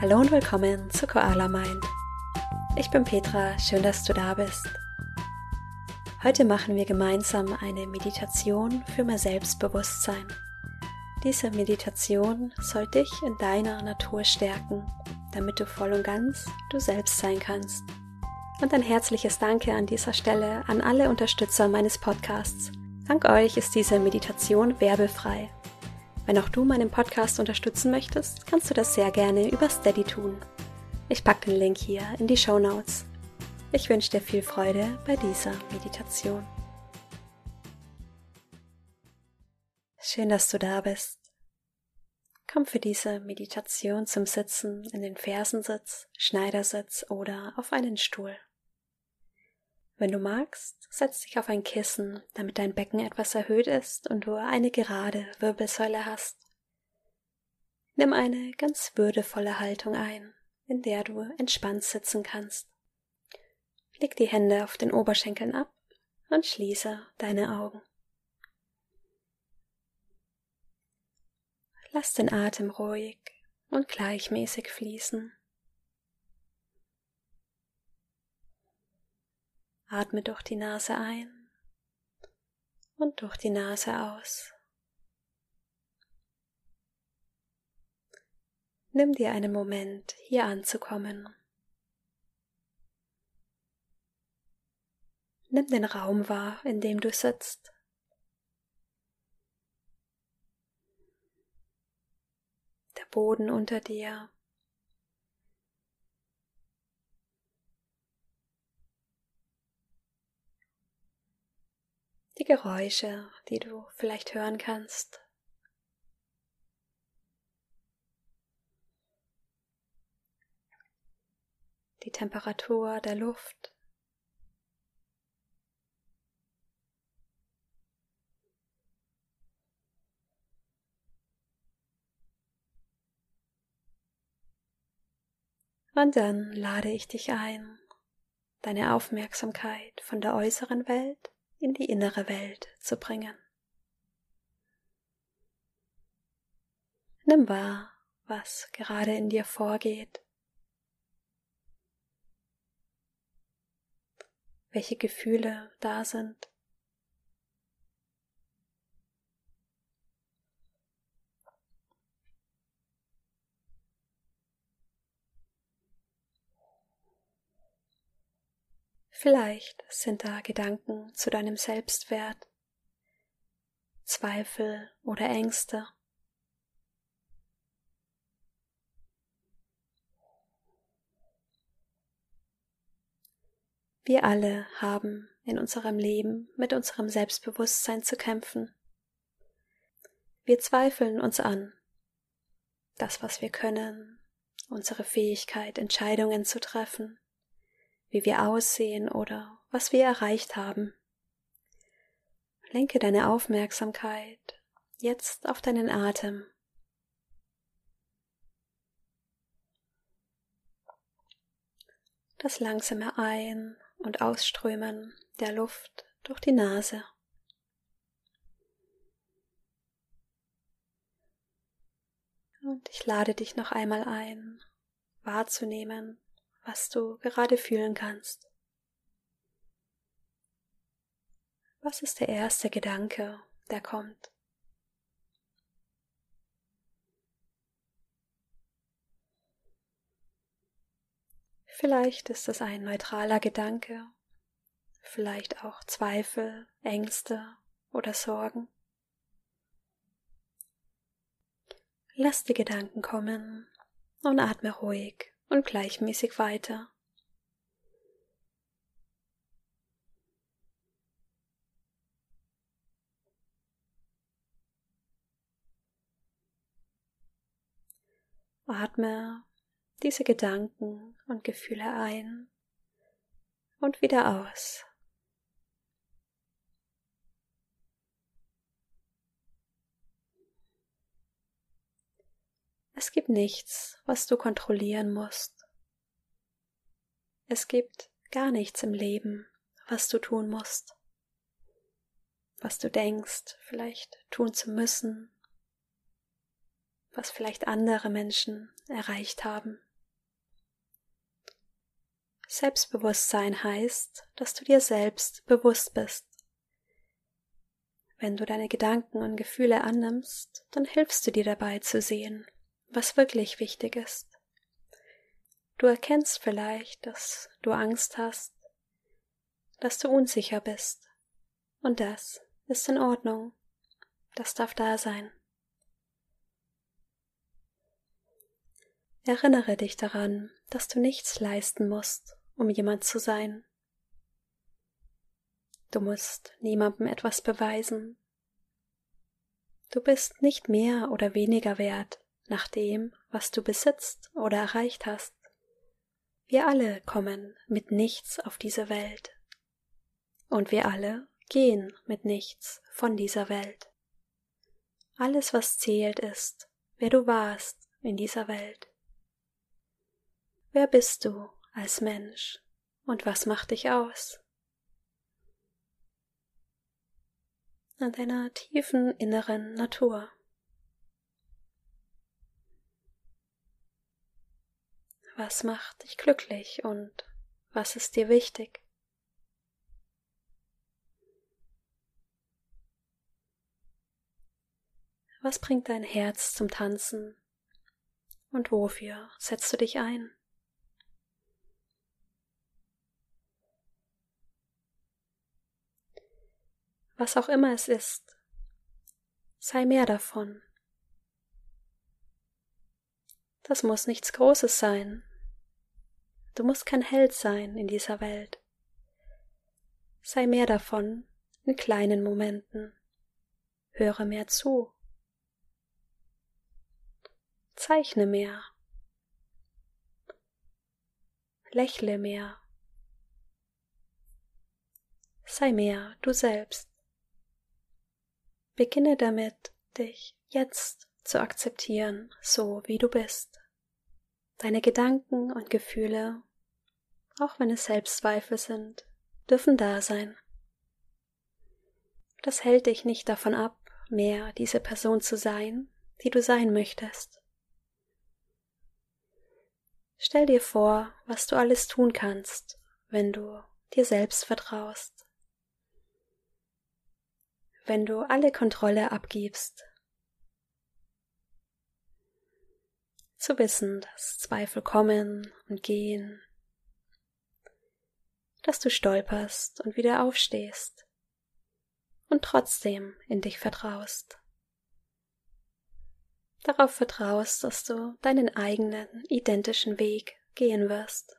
Hallo und willkommen zu Koala Mind. Ich bin Petra, schön, dass du da bist. Heute machen wir gemeinsam eine Meditation für mehr Selbstbewusstsein. Diese Meditation soll dich in deiner Natur stärken, damit du voll und ganz du selbst sein kannst. Und ein herzliches Danke an dieser Stelle an alle Unterstützer meines Podcasts. Dank euch ist diese Meditation werbefrei. Wenn auch du meinen Podcast unterstützen möchtest, kannst du das sehr gerne über Steady tun. Ich packe den Link hier in die Show Notes. Ich wünsche dir viel Freude bei dieser Meditation. Schön, dass du da bist. Komm für diese Meditation zum Sitzen in den Fersensitz, Schneidersitz oder auf einen Stuhl. Wenn du magst, setz dich auf ein Kissen, damit dein Becken etwas erhöht ist und du eine gerade Wirbelsäule hast. Nimm eine ganz würdevolle Haltung ein, in der du entspannt sitzen kannst. Leg die Hände auf den Oberschenkeln ab und schließe deine Augen. Lass den Atem ruhig und gleichmäßig fließen. Atme durch die Nase ein und durch die Nase aus. Nimm dir einen Moment, hier anzukommen. Nimm den Raum wahr, in dem du sitzt. Der Boden unter dir. Die Geräusche, die du vielleicht hören kannst. Die Temperatur der Luft. Und dann lade ich dich ein, deine Aufmerksamkeit von der äußeren Welt in die innere Welt zu bringen. Nimm wahr, was gerade in dir vorgeht, welche Gefühle da sind. Vielleicht sind da Gedanken zu deinem Selbstwert, Zweifel oder Ängste. Wir alle haben in unserem Leben mit unserem Selbstbewusstsein zu kämpfen. Wir zweifeln uns an, das, was wir können, unsere Fähigkeit, Entscheidungen zu treffen, wie wir aussehen oder was wir erreicht haben. Lenke deine Aufmerksamkeit jetzt auf deinen Atem. Das langsame Ein- und Ausströmen der Luft durch die Nase. Und ich lade dich noch einmal ein, wahrzunehmen, was du gerade fühlen kannst. Was ist der erste Gedanke, der kommt? Vielleicht ist es ein neutraler Gedanke, vielleicht auch Zweifel, Ängste oder Sorgen. Lass die Gedanken kommen und atme ruhig und gleichmäßig weiter. Atme diese Gedanken und Gefühle ein und wieder aus. Es gibt nichts, was du kontrollieren musst. Es gibt gar nichts im Leben, was du tun musst, was du denkst, vielleicht tun zu müssen, was vielleicht andere Menschen erreicht haben. Selbstbewusstsein heißt, dass du dir selbst bewusst bist. Wenn du deine Gedanken und Gefühle annimmst, dann hilfst du dir dabei zu sehen, was wirklich wichtig ist. Du erkennst vielleicht, dass du Angst hast, dass du unsicher bist. Und das ist in Ordnung. Das darf da sein. Erinnere dich daran, dass du nichts leisten musst, um jemand zu sein. Du musst niemandem etwas beweisen. Du bist nicht mehr oder weniger wert nach dem, was du besitzt oder erreicht hast. Wir alle kommen mit nichts auf diese Welt. Und wir alle gehen mit nichts von dieser Welt. Alles, was zählt, ist, wer du warst in dieser Welt. Wer bist du als Mensch und was macht dich aus? An deiner tiefen inneren Natur. Was macht dich glücklich und was ist dir wichtig? Was bringt dein Herz zum Tanzen? Und wofür setzt du dich ein? Was auch immer es ist, sei mehr davon. Das muss nichts Großes sein. Du musst kein Held sein in dieser Welt. Sei mehr davon in kleinen Momenten. Höre mehr zu. Zeichne mehr. Lächle mehr. Sei mehr du selbst. Beginne damit, dich jetzt zu akzeptieren, so wie du bist. Deine Gedanken und Gefühle, auch wenn es Selbstzweifel sind, dürfen da sein. Das hält dich nicht davon ab, mehr diese Person zu sein, die du sein möchtest. Stell dir vor, was du alles tun kannst, wenn du dir selbst vertraust. Wenn du alle Kontrolle abgibst. Zu wissen, dass Zweifel kommen und gehen, dass du stolperst und wieder aufstehst und trotzdem in dich vertraust darauf vertraust, dass du deinen eigenen identischen Weg gehen wirst.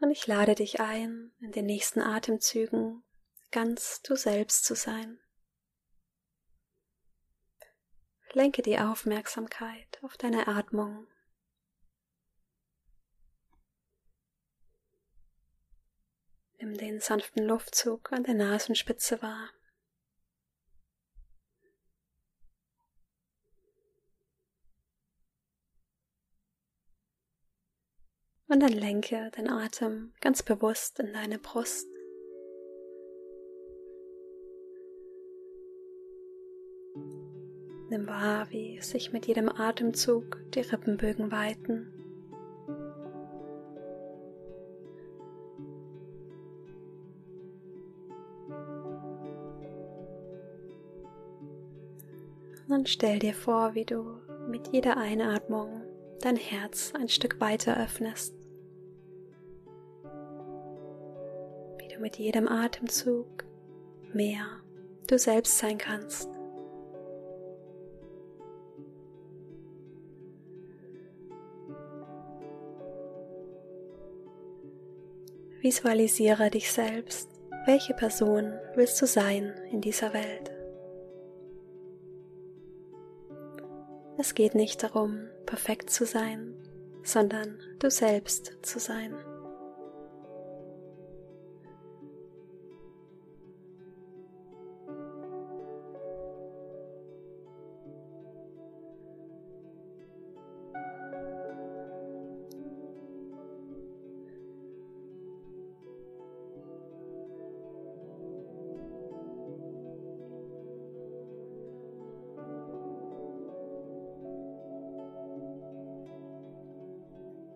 Und ich lade dich ein, in den nächsten Atemzügen ganz du selbst zu sein. Lenke die Aufmerksamkeit auf deine Atmung. Nimm den sanften Luftzug an der Nasenspitze wahr. Und dann lenke den Atem ganz bewusst in deine Brust. Nimm wahr, wie sich mit jedem Atemzug die Rippenbögen weiten. Und dann stell dir vor, wie du mit jeder Einatmung dein Herz ein Stück weiter öffnest. du mit jedem Atemzug mehr du selbst sein kannst. Visualisiere dich selbst. Welche Person willst du sein in dieser Welt? Es geht nicht darum, perfekt zu sein, sondern du selbst zu sein.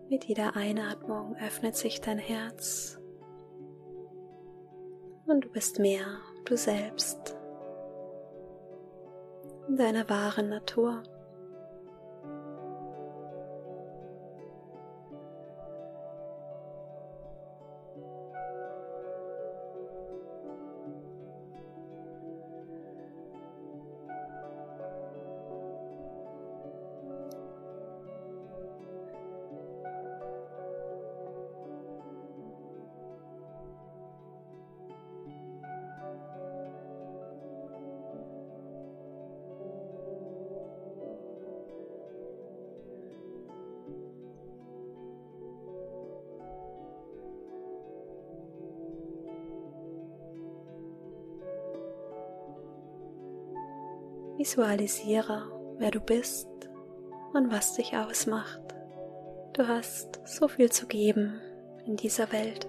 Mit jeder Einatmung öffnet sich dein Herz und du bist mehr du selbst in deiner wahren Natur. Visualisiere, wer du bist und was dich ausmacht. Du hast so viel zu geben in dieser Welt.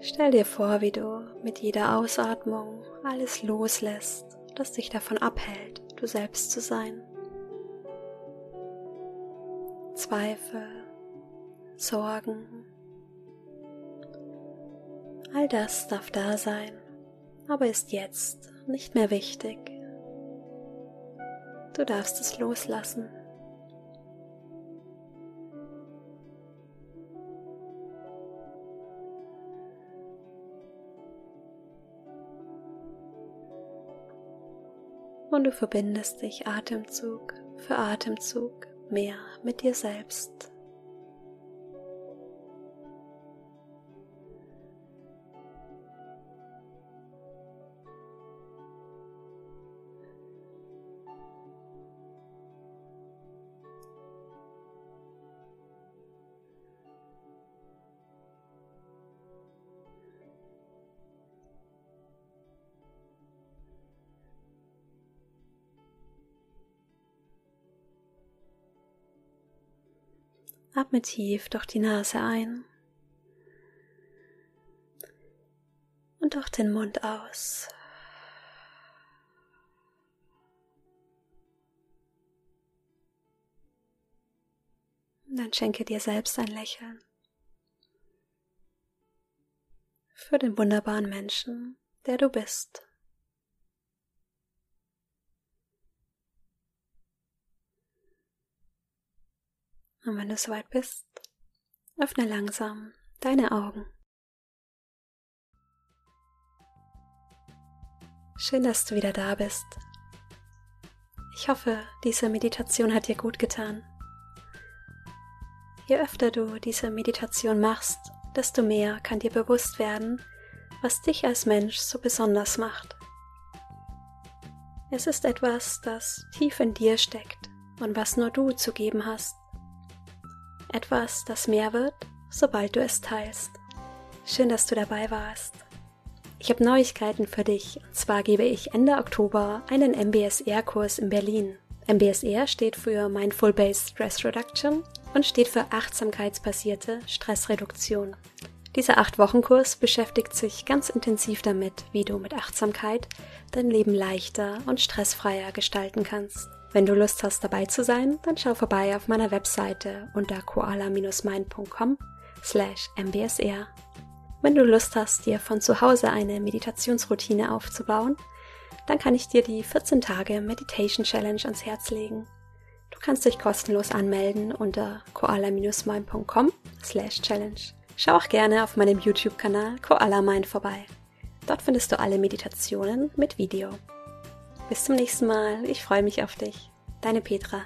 Stell dir vor, wie du mit jeder Ausatmung alles loslässt, das dich davon abhält, du selbst zu sein. Zweifel, Sorgen. All das darf da sein, aber ist jetzt nicht mehr wichtig. Du darfst es loslassen. Und du verbindest dich Atemzug für Atemzug mehr mit dir selbst. Atme tief durch die Nase ein und durch den Mund aus. Und dann schenke dir selbst ein Lächeln für den wunderbaren Menschen, der du bist. Und wenn du soweit bist, öffne langsam deine Augen. Schön, dass du wieder da bist. Ich hoffe, diese Meditation hat dir gut getan. Je öfter du diese Meditation machst, desto mehr kann dir bewusst werden, was dich als Mensch so besonders macht. Es ist etwas, das tief in dir steckt und was nur du zu geben hast. Etwas, das mehr wird, sobald du es teilst. Schön, dass du dabei warst. Ich habe Neuigkeiten für dich. Und zwar gebe ich Ende Oktober einen MBSR-Kurs in Berlin. MBSR steht für Mindful Based Stress Reduction und steht für achtsamkeitsbasierte Stressreduktion. Dieser 8-Wochen-Kurs beschäftigt sich ganz intensiv damit, wie du mit Achtsamkeit dein Leben leichter und stressfreier gestalten kannst. Wenn du Lust hast, dabei zu sein, dann schau vorbei auf meiner Webseite unter koala-mind.com slash mbsr. Wenn du Lust hast, dir von zu Hause eine Meditationsroutine aufzubauen, dann kann ich dir die 14 Tage Meditation Challenge ans Herz legen. Du kannst dich kostenlos anmelden unter koala-mind.com slash challenge. Schau auch gerne auf meinem YouTube-Kanal Koala Mind vorbei. Dort findest du alle Meditationen mit Video. Bis zum nächsten Mal. Ich freue mich auf dich. Deine Petra.